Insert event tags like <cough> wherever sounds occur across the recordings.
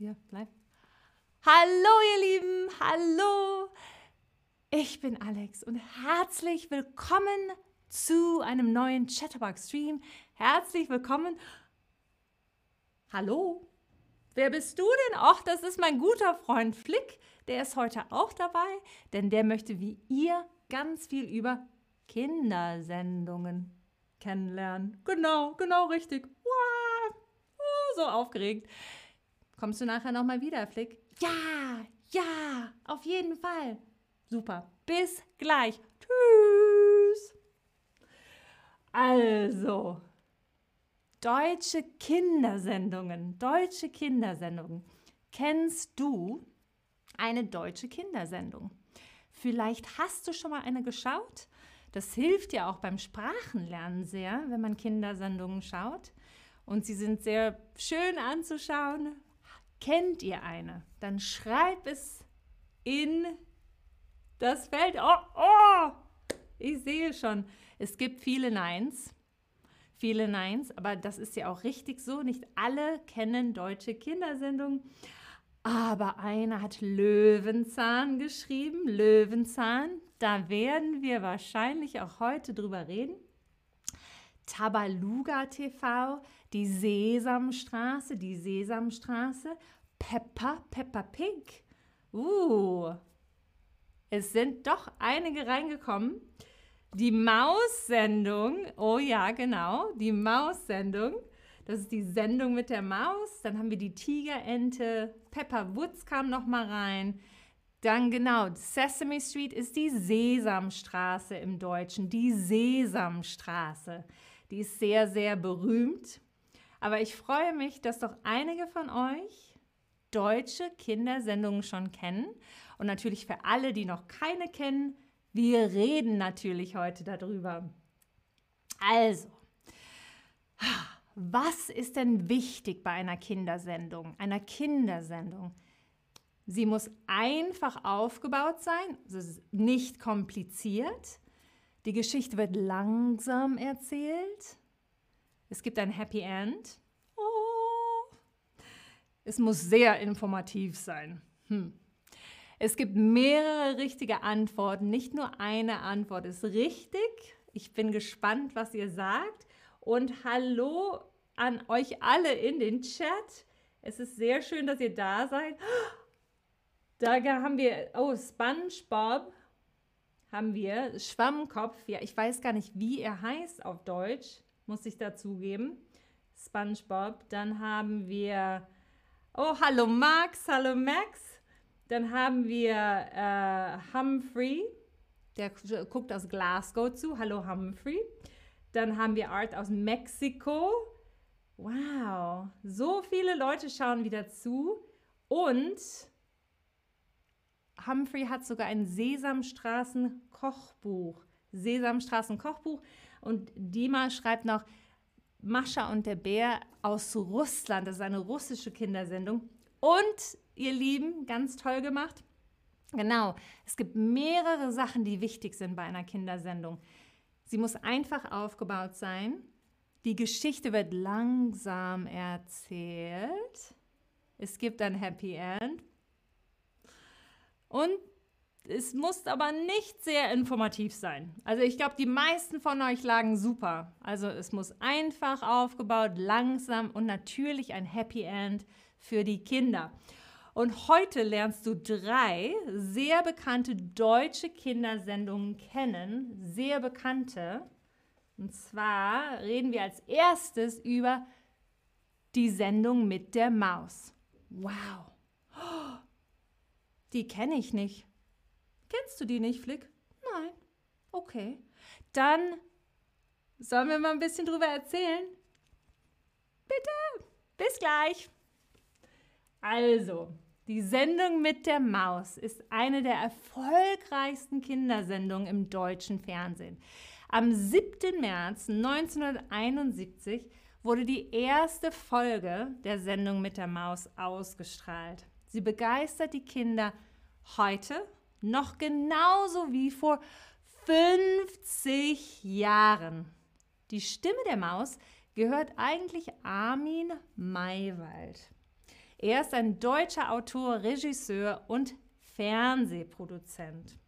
Ja, bleib. Hallo, ihr Lieben, hallo. Ich bin Alex und herzlich willkommen zu einem neuen Chatterbox-Stream. Herzlich willkommen. Hallo. Wer bist du denn? Ach, das ist mein guter Freund Flick. Der ist heute auch dabei, denn der möchte wie ihr ganz viel über Kindersendungen kennenlernen. Genau, genau richtig. Wow. Oh, so aufgeregt. Kommst du nachher nochmal wieder, Flick? Ja, ja, auf jeden Fall. Super. Bis gleich. Tschüss. Also, deutsche Kindersendungen, deutsche Kindersendungen. Kennst du eine deutsche Kindersendung? Vielleicht hast du schon mal eine geschaut. Das hilft ja auch beim Sprachenlernen sehr, wenn man Kindersendungen schaut. Und sie sind sehr schön anzuschauen. Kennt ihr eine? Dann schreib es in das Feld. Oh, oh! Ich sehe schon, es gibt viele Neins. Viele Neins, aber das ist ja auch richtig so. Nicht alle kennen deutsche Kindersendungen. Aber einer hat Löwenzahn geschrieben. Löwenzahn, da werden wir wahrscheinlich auch heute drüber reden. Tabaluga TV, die Sesamstraße, die Sesamstraße, Peppa, Peppa Pig. Uh, es sind doch einige reingekommen. Die Maus-Sendung, oh ja, genau, die Maus-Sendung. Das ist die Sendung mit der Maus. Dann haben wir die Tigerente. Pepper Woods kam noch mal rein. Dann genau, Sesame Street ist die Sesamstraße im Deutschen. Die Sesamstraße. Die ist sehr, sehr berühmt. Aber ich freue mich, dass doch einige von euch deutsche Kindersendungen schon kennen. Und natürlich für alle, die noch keine kennen, wir reden natürlich heute darüber. Also, was ist denn wichtig bei einer Kindersendung? Einer Kindersendung. Sie muss einfach aufgebaut sein, also nicht kompliziert. Die Geschichte wird langsam erzählt. Es gibt ein Happy End. Es muss sehr informativ sein. Hm. Es gibt mehrere richtige Antworten. Nicht nur eine Antwort ist richtig. Ich bin gespannt, was ihr sagt. Und hallo an euch alle in den Chat. Es ist sehr schön, dass ihr da seid. Da haben wir, oh, SpongeBob haben wir, Schwammkopf. Ja, ich weiß gar nicht, wie er heißt auf Deutsch, muss ich dazugeben. SpongeBob. Dann haben wir, oh, hallo Max, hallo Max. Dann haben wir äh, Humphrey, der guckt aus Glasgow zu. Hallo Humphrey. Dann haben wir Art aus Mexiko. Wow, so viele Leute schauen wieder zu. Und Humphrey hat sogar ein Sesamstraßen-Kochbuch. Sesamstraßen-Kochbuch. Und Dima schreibt noch, Mascha und der Bär aus Russland. Das ist eine russische Kindersendung. Und ihr Lieben, ganz toll gemacht. Genau, es gibt mehrere Sachen, die wichtig sind bei einer Kindersendung. Sie muss einfach aufgebaut sein. Die Geschichte wird langsam erzählt. Es gibt ein Happy End. Und es muss aber nicht sehr informativ sein. Also ich glaube, die meisten von euch lagen super. Also es muss einfach aufgebaut, langsam und natürlich ein Happy End für die Kinder. Und heute lernst du drei sehr bekannte deutsche Kindersendungen kennen, sehr bekannte. Und zwar reden wir als erstes über die Sendung mit der Maus. Wow. Die kenne ich nicht. Kennst du die nicht, Flick? Nein. Okay. Dann sollen wir mal ein bisschen drüber erzählen? Bitte. Bis gleich. Also, die Sendung mit der Maus ist eine der erfolgreichsten Kindersendungen im deutschen Fernsehen. Am 7. März 1971 wurde die erste Folge der Sendung mit der Maus ausgestrahlt. Sie begeistert die Kinder heute noch genauso wie vor 50 Jahren. Die Stimme der Maus gehört eigentlich Armin Maywald. Er ist ein deutscher Autor, Regisseur und Fernsehproduzent.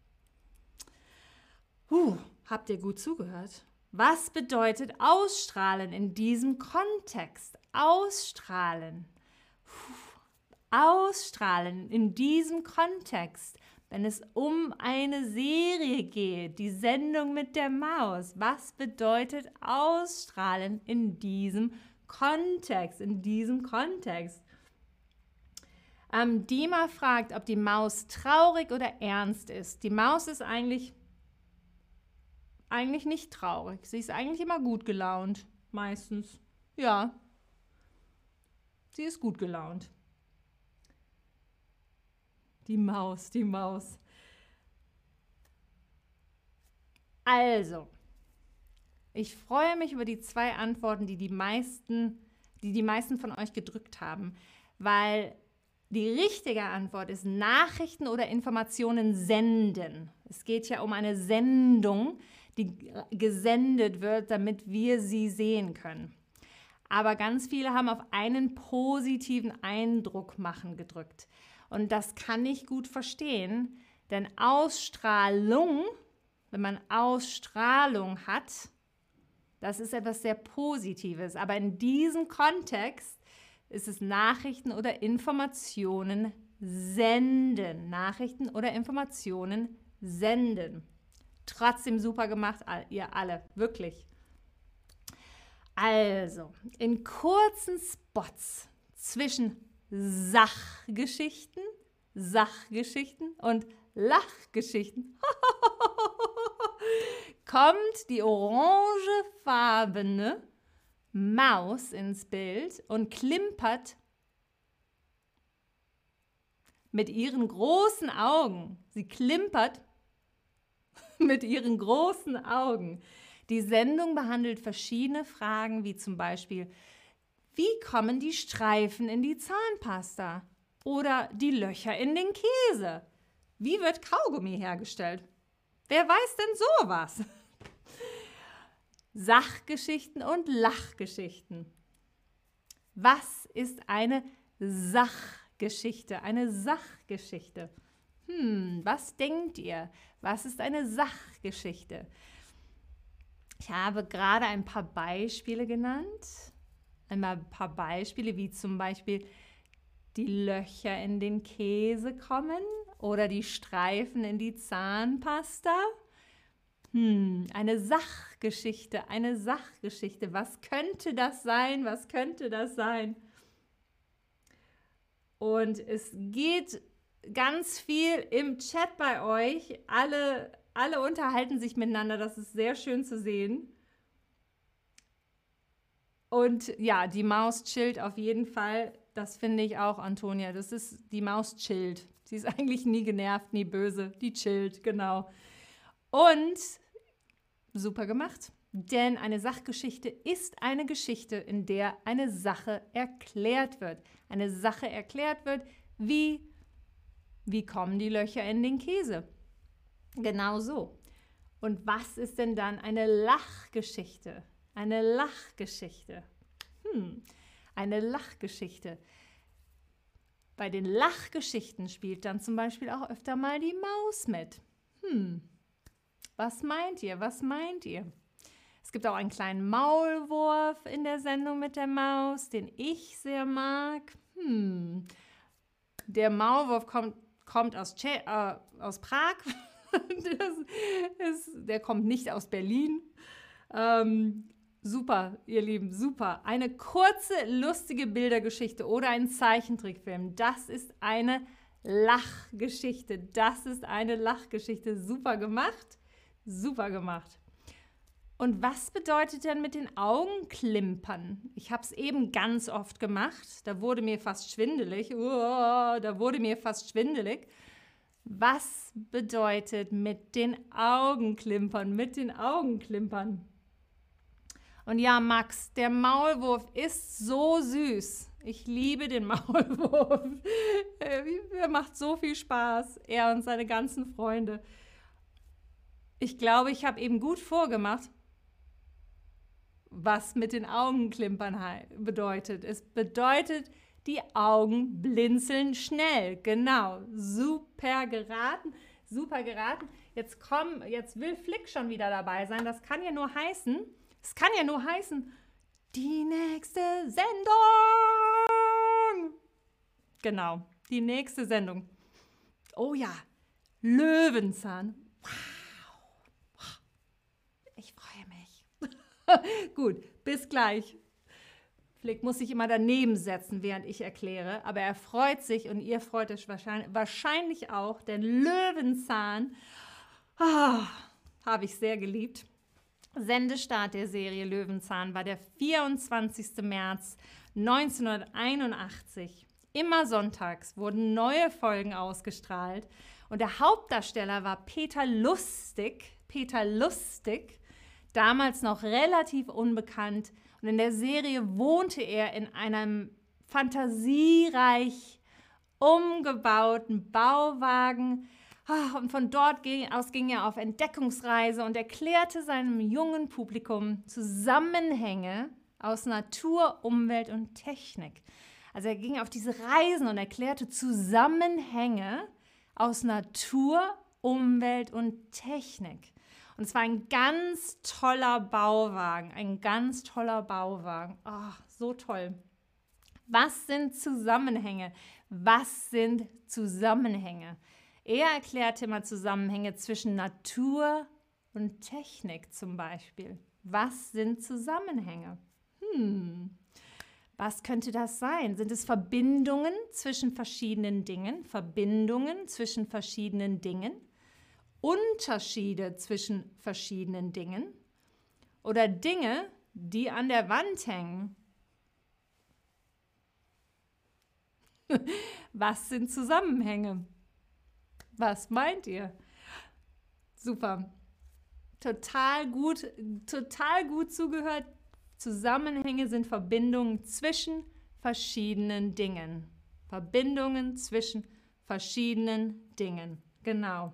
Huh, habt ihr gut zugehört? Was bedeutet ausstrahlen in diesem Kontext? Ausstrahlen. Puh, ausstrahlen in diesem Kontext, wenn es um eine Serie geht, die Sendung mit der Maus. Was bedeutet ausstrahlen in diesem Kontext? In diesem Kontext. Ähm, Dima fragt, ob die Maus traurig oder ernst ist. Die Maus ist eigentlich eigentlich nicht traurig. Sie ist eigentlich immer gut gelaunt, meistens. Ja. Sie ist gut gelaunt. Die Maus, die Maus. Also, ich freue mich über die zwei Antworten, die die meisten, die die meisten von euch gedrückt haben, weil die richtige Antwort ist Nachrichten oder Informationen senden. Es geht ja um eine Sendung die gesendet wird, damit wir sie sehen können. Aber ganz viele haben auf einen positiven Eindruck machen gedrückt. Und das kann ich gut verstehen, denn Ausstrahlung, wenn man Ausstrahlung hat, das ist etwas sehr Positives. Aber in diesem Kontext ist es Nachrichten oder Informationen senden. Nachrichten oder Informationen senden. Trotzdem super gemacht, ihr alle, wirklich. Also, in kurzen Spots zwischen Sachgeschichten, Sachgeschichten und Lachgeschichten <laughs> kommt die orangefarbene Maus ins Bild und klimpert mit ihren großen Augen. Sie klimpert <laughs> mit ihren großen Augen. Die Sendung behandelt verschiedene Fragen, wie zum Beispiel, wie kommen die Streifen in die Zahnpasta? Oder die Löcher in den Käse? Wie wird Kaugummi hergestellt? Wer weiß denn sowas? <laughs> Sachgeschichten und Lachgeschichten. Was ist eine Sachgeschichte? Eine Sachgeschichte. Hm, was denkt ihr? Was ist eine Sachgeschichte? Ich habe gerade ein paar Beispiele genannt. Einmal ein paar Beispiele, wie zum Beispiel die Löcher in den Käse kommen oder die Streifen in die Zahnpasta. Hm, eine Sachgeschichte, eine Sachgeschichte. Was könnte das sein? Was könnte das sein? Und es geht ganz viel im Chat bei euch. Alle, alle unterhalten sich miteinander. Das ist sehr schön zu sehen. Und ja, die Maus chillt auf jeden Fall. Das finde ich auch, Antonia. Das ist, die Maus chillt. Sie ist <laughs> eigentlich nie genervt, nie böse. Die chillt, genau. Und super gemacht. Denn eine Sachgeschichte ist eine Geschichte, in der eine Sache erklärt wird. Eine Sache erklärt wird, wie wie kommen die Löcher in den Käse? Genau so. Und was ist denn dann eine Lachgeschichte? Eine Lachgeschichte. Hm, eine Lachgeschichte. Bei den Lachgeschichten spielt dann zum Beispiel auch öfter mal die Maus mit. Hm, was meint ihr? Was meint ihr? Es gibt auch einen kleinen Maulwurf in der Sendung mit der Maus, den ich sehr mag. Hm, der Maulwurf kommt kommt aus, Tschä äh, aus Prag. <laughs> ist, der kommt nicht aus Berlin. Ähm, super, ihr Lieben, super. Eine kurze, lustige Bildergeschichte oder ein Zeichentrickfilm. Das ist eine Lachgeschichte. Das ist eine Lachgeschichte. Super gemacht. Super gemacht. Und was bedeutet denn mit den Augen klimpern? Ich habe es eben ganz oft gemacht. Da wurde mir fast schwindelig. Oh, da wurde mir fast schwindelig. Was bedeutet mit den Augen klimpern? Mit den Augen klimpern. Und ja, Max, der Maulwurf ist so süß. Ich liebe den <laughs> Maulwurf. Er macht so viel Spaß. Er und seine ganzen Freunde. Ich glaube, ich habe eben gut vorgemacht was mit den Augenklimpern bedeutet. Es bedeutet Die Augen blinzeln schnell. Genau. Super geraten. Super geraten. Jetzt komm, jetzt will Flick schon wieder dabei sein. Das kann ja nur heißen, es kann ja nur heißen, die nächste Sendung. Genau, die nächste Sendung. Oh ja, Löwenzahn. Wow. Ich freue mich. <laughs> Gut, bis gleich. Flick muss sich immer daneben setzen, während ich erkläre, aber er freut sich und ihr freut euch wahrscheinlich, wahrscheinlich auch, denn Löwenzahn oh, habe ich sehr geliebt. Sendestart der Serie Löwenzahn war der 24. März 1981. Immer sonntags wurden neue Folgen ausgestrahlt und der Hauptdarsteller war Peter Lustig. Peter Lustig, damals noch relativ unbekannt und in der Serie wohnte er in einem fantasiereich umgebauten Bauwagen und von dort aus ging er auf Entdeckungsreise und erklärte seinem jungen Publikum Zusammenhänge aus Natur, Umwelt und Technik. Also er ging auf diese Reisen und erklärte Zusammenhänge aus Natur, Umwelt und Technik. Und es war ein ganz toller Bauwagen, ein ganz toller Bauwagen. Oh, so toll. Was sind Zusammenhänge? Was sind Zusammenhänge? Er erklärte immer Zusammenhänge zwischen Natur und Technik zum Beispiel. Was sind Zusammenhänge? Hm, was könnte das sein? Sind es Verbindungen zwischen verschiedenen Dingen? Verbindungen zwischen verschiedenen Dingen? Unterschiede zwischen verschiedenen Dingen? Oder Dinge, die an der Wand hängen? <laughs> Was sind Zusammenhänge? Was meint ihr? Super. Total gut, total gut zugehört. Zusammenhänge sind Verbindungen zwischen verschiedenen Dingen. Verbindungen zwischen verschiedenen Dingen. Genau.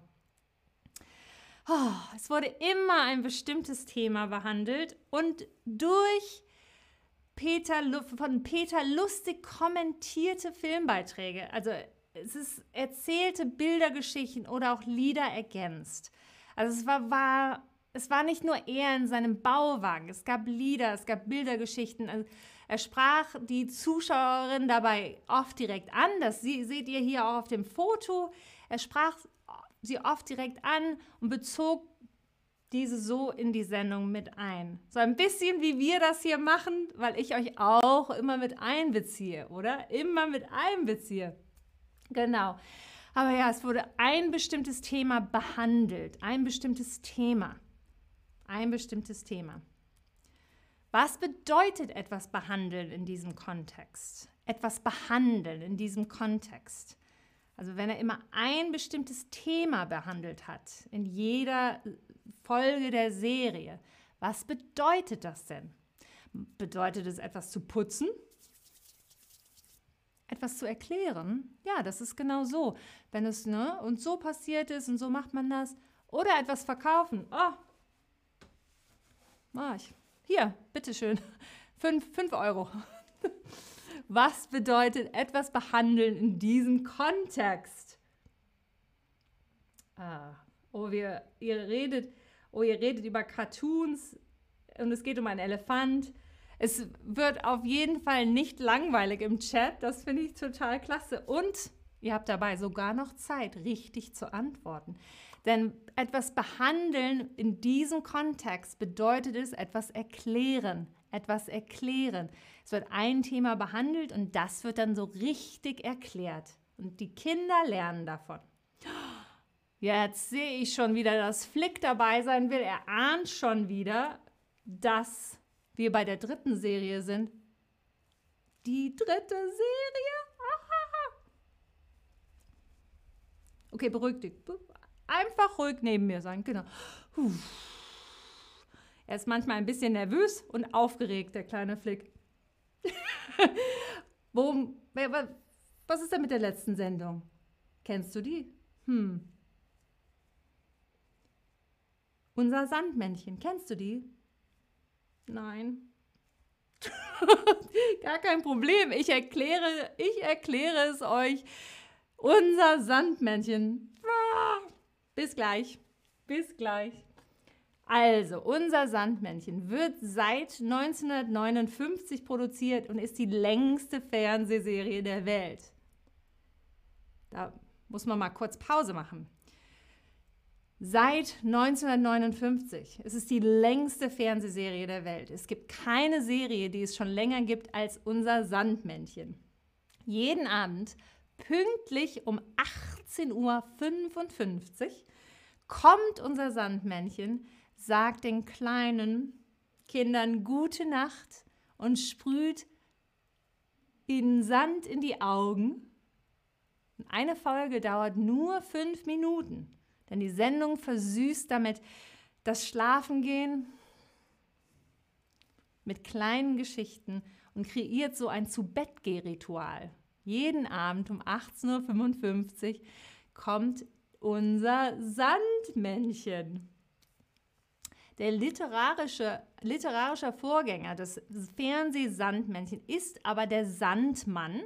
Oh, es wurde immer ein bestimmtes Thema behandelt und durch Peter, von Peter Lustig kommentierte Filmbeiträge, also es ist erzählte Bildergeschichten oder auch Lieder ergänzt. Also es war, war, es war nicht nur er in seinem Bauwagen, es gab Lieder, es gab Bildergeschichten. Also er sprach die Zuschauerin dabei oft direkt an, das seht ihr hier auch auf dem Foto. Er sprach sie oft direkt an und bezog diese so in die Sendung mit ein. So ein bisschen wie wir das hier machen, weil ich euch auch immer mit einbeziehe, oder? Immer mit einbeziehe. Genau. Aber ja, es wurde ein bestimmtes Thema behandelt. Ein bestimmtes Thema. Ein bestimmtes Thema. Was bedeutet etwas behandeln in diesem Kontext? Etwas behandeln in diesem Kontext. Also wenn er immer ein bestimmtes Thema behandelt hat in jeder Folge der Serie, was bedeutet das denn? Bedeutet es etwas zu putzen? Etwas zu erklären, ja, das ist genau so. Wenn es, ne, und so passiert ist und so macht man das. Oder etwas verkaufen. Oh, mach ich. Hier, bitteschön. <laughs> Fünf, fünf Euro. <laughs> Was bedeutet etwas behandeln in diesem Kontext? Ah, oh, wir, ihr redet, oh, ihr redet über Cartoons und es geht um einen Elefant. Es wird auf jeden Fall nicht langweilig im Chat. Das finde ich total klasse. Und ihr habt dabei sogar noch Zeit, richtig zu antworten. Denn etwas behandeln in diesem Kontext bedeutet es etwas erklären. Etwas erklären. Es wird ein Thema behandelt und das wird dann so richtig erklärt. Und die Kinder lernen davon. Jetzt sehe ich schon wieder, dass Flick dabei sein will. Er ahnt schon wieder, dass wir bei der dritten Serie sind. Die dritte Serie? Okay, beruhig dich. Einfach ruhig neben mir sein, genau. Er ist manchmal ein bisschen nervös und aufgeregt, der kleine Flick. <laughs> Was ist denn mit der letzten Sendung? Kennst du die? Hm. Unser Sandmännchen, kennst du die? Nein. <laughs> Gar kein Problem. Ich erkläre, ich erkläre es euch. Unser Sandmännchen. Bis gleich. Bis gleich. Also, unser Sandmännchen wird seit 1959 produziert und ist die längste Fernsehserie der Welt. Da muss man mal kurz Pause machen. Seit 1959. Es ist die längste Fernsehserie der Welt. Es gibt keine Serie, die es schon länger gibt als unser Sandmännchen. Jeden Abend, pünktlich um 18.55 Uhr, kommt unser Sandmännchen, sagt den kleinen Kindern gute Nacht und sprüht ihnen Sand in die Augen. Eine Folge dauert nur fünf Minuten. Denn die Sendung versüßt damit das Schlafengehen mit kleinen Geschichten und kreiert so ein Zu-Bett-Geh-Ritual. Jeden Abend um 18.55 Uhr kommt unser Sandmännchen. Der literarische, literarische Vorgänger des Fernsehsandmännchen ist aber der Sandmann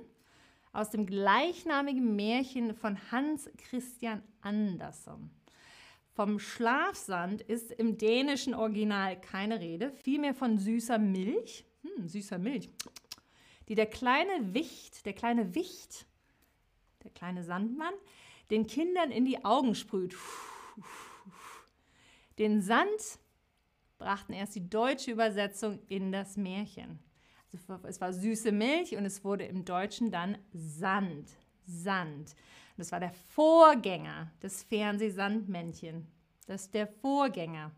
aus dem gleichnamigen Märchen von Hans Christian Andersen. Vom Schlafsand ist im dänischen Original keine Rede, vielmehr von süßer Milch, hm, süßer Milch, die der kleine Wicht, der kleine Wicht, der kleine Sandmann, den Kindern in die Augen sprüht. Den Sand brachten erst die deutsche Übersetzung in das Märchen es war süße Milch und es wurde im Deutschen dann Sand. Sand. Das war der Vorgänger des Fernsehsandmännchen. Das ist der Vorgänger.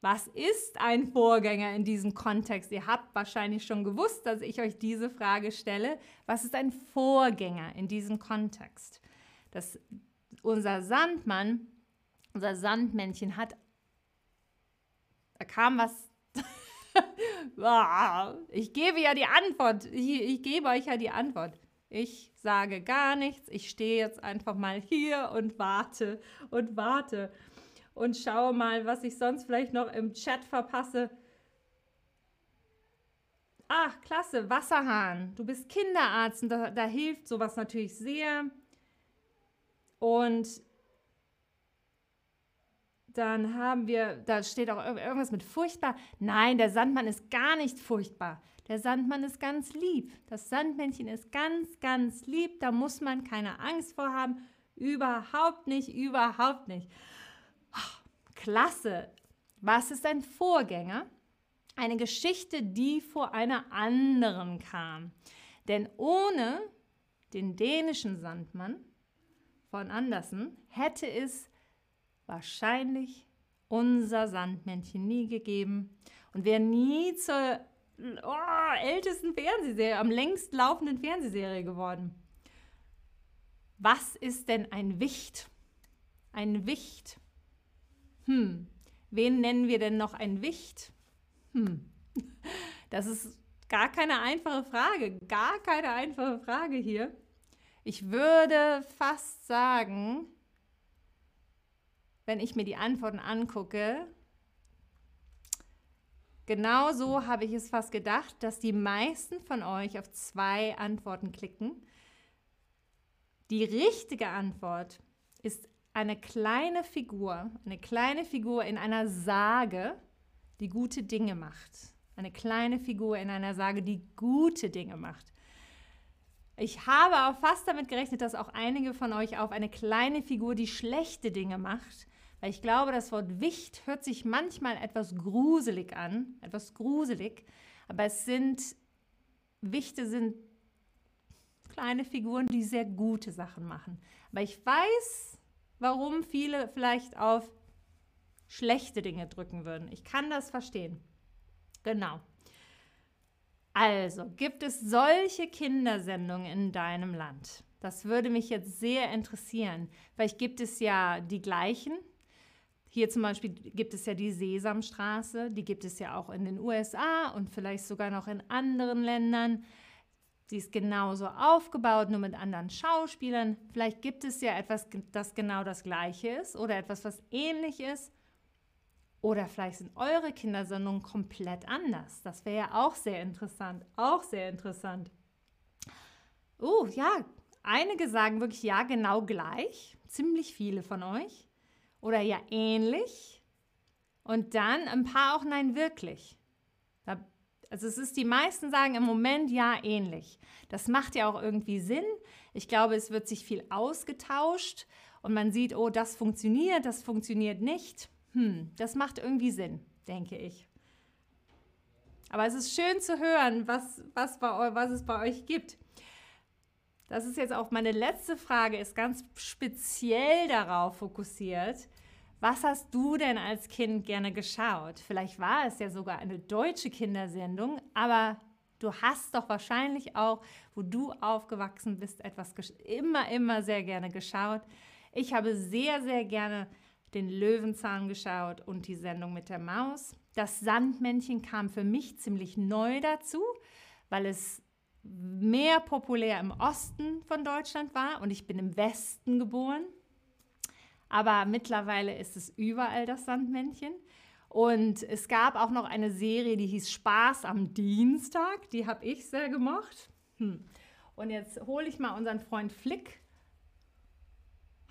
Was ist ein Vorgänger in diesem Kontext? Ihr habt wahrscheinlich schon gewusst, dass ich euch diese Frage stelle. Was ist ein Vorgänger in diesem Kontext? Das, unser Sandmann, unser Sandmännchen hat, da kam was <laughs> ich gebe ja die Antwort. Ich, ich gebe euch ja die Antwort. Ich sage gar nichts. Ich stehe jetzt einfach mal hier und warte und warte und schaue mal, was ich sonst vielleicht noch im Chat verpasse. Ach, klasse, Wasserhahn. Du bist Kinderarzt und da, da hilft sowas natürlich sehr. Und dann haben wir, da steht auch irgendwas mit furchtbar. Nein, der Sandmann ist gar nicht furchtbar. Der Sandmann ist ganz lieb. Das Sandmännchen ist ganz, ganz lieb. Da muss man keine Angst vor haben. Überhaupt nicht, überhaupt nicht. klasse. Was ist ein Vorgänger? Eine Geschichte, die vor einer anderen kam. Denn ohne den dänischen Sandmann von Andersen hätte es wahrscheinlich unser Sandmännchen nie gegeben und wäre nie zur oh, ältesten Fernsehserie, am längst laufenden Fernsehserie geworden. Was ist denn ein Wicht? Ein Wicht. Hm, wen nennen wir denn noch ein Wicht? Hm, <laughs> das ist gar keine einfache Frage, gar keine einfache Frage hier. Ich würde fast sagen, wenn ich mir die Antworten angucke, genau so habe ich es fast gedacht, dass die meisten von euch auf zwei Antworten klicken. Die richtige Antwort ist eine kleine Figur, eine kleine Figur in einer Sage, die gute Dinge macht. Eine kleine Figur in einer Sage, die gute Dinge macht. Ich habe auch fast damit gerechnet, dass auch einige von euch auf eine kleine Figur, die schlechte Dinge macht, weil ich glaube, das Wort Wicht hört sich manchmal etwas gruselig an, etwas gruselig, aber es sind, Wichte sind kleine Figuren, die sehr gute Sachen machen. Aber ich weiß, warum viele vielleicht auf schlechte Dinge drücken würden. Ich kann das verstehen. Genau. Also, gibt es solche Kindersendungen in deinem Land? Das würde mich jetzt sehr interessieren. Vielleicht gibt es ja die gleichen, hier zum Beispiel gibt es ja die Sesamstraße, die gibt es ja auch in den USA und vielleicht sogar noch in anderen Ländern. Sie ist genauso aufgebaut, nur mit anderen Schauspielern. Vielleicht gibt es ja etwas, das genau das gleiche ist oder etwas, was ähnlich ist. Oder vielleicht sind eure Kindersendungen komplett anders. Das wäre ja auch sehr interessant. Auch sehr interessant. Oh, ja, einige sagen wirklich ja, genau gleich. Ziemlich viele von euch. Oder ja, ähnlich. Und dann ein paar auch nein, wirklich. Also es ist, die meisten sagen im Moment ja ähnlich. Das macht ja auch irgendwie Sinn. Ich glaube, es wird sich viel ausgetauscht und man sieht, oh, das funktioniert, das funktioniert nicht. Hm, das macht irgendwie Sinn, denke ich. Aber es ist schön zu hören, was, was, bei, was es bei euch gibt. Das ist jetzt auch meine letzte Frage, ist ganz speziell darauf fokussiert. Was hast du denn als Kind gerne geschaut? Vielleicht war es ja sogar eine deutsche Kindersendung, aber du hast doch wahrscheinlich auch, wo du aufgewachsen bist, etwas immer, immer sehr gerne geschaut. Ich habe sehr, sehr gerne den Löwenzahn geschaut und die Sendung mit der Maus. Das Sandmännchen kam für mich ziemlich neu dazu, weil es mehr populär im Osten von Deutschland war und ich bin im Westen geboren. Aber mittlerweile ist es überall das Sandmännchen. Und es gab auch noch eine Serie, die hieß Spaß am Dienstag. Die habe ich sehr gemocht. Hm. Und jetzt hole ich mal unseren Freund Flick.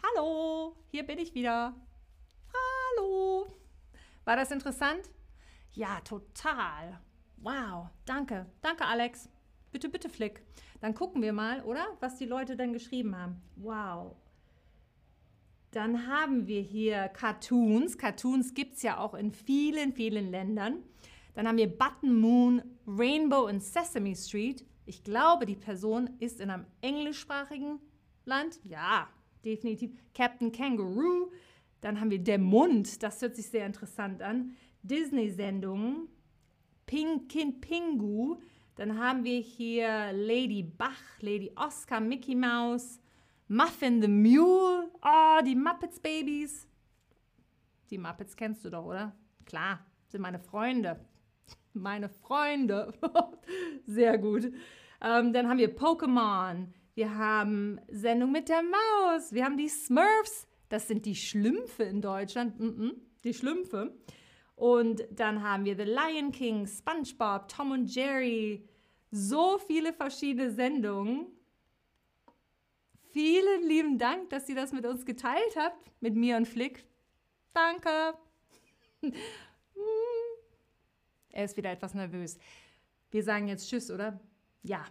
Hallo, hier bin ich wieder. Hallo. War das interessant? Ja, total. Wow, danke. Danke, Alex. Bitte, bitte, Flick. Dann gucken wir mal, oder? Was die Leute dann geschrieben haben. Wow, dann haben wir hier Cartoons. Cartoons gibt es ja auch in vielen, vielen Ländern. Dann haben wir Button Moon, Rainbow und Sesame Street. Ich glaube, die Person ist in einem englischsprachigen Land. Ja, definitiv. Captain Kangaroo. Dann haben wir Der Mund. Das hört sich sehr interessant an. Disney-Sendungen. Pink Kind Pingu. Dann haben wir hier Lady Bach, Lady Oscar, Mickey Mouse. Muffin the Mule. Oh, die Muppets Babies. Die Muppets kennst du doch, oder? Klar, sind meine Freunde. Meine Freunde. <laughs> Sehr gut. Ähm, dann haben wir Pokémon. Wir haben Sendung mit der Maus. Wir haben die Smurfs. Das sind die Schlümpfe in Deutschland. Mm -mm, die Schlümpfe. Und dann haben wir The Lion King, SpongeBob, Tom und Jerry. So viele verschiedene Sendungen. Vielen lieben Dank, dass ihr das mit uns geteilt habt, mit mir und Flick. Danke. <laughs> er ist wieder etwas nervös. Wir sagen jetzt Tschüss, oder? Ja,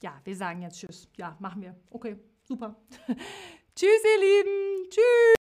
ja, wir sagen jetzt Tschüss. Ja, machen wir. Okay, super. <laughs> Tschüss, ihr Lieben. Tschüss.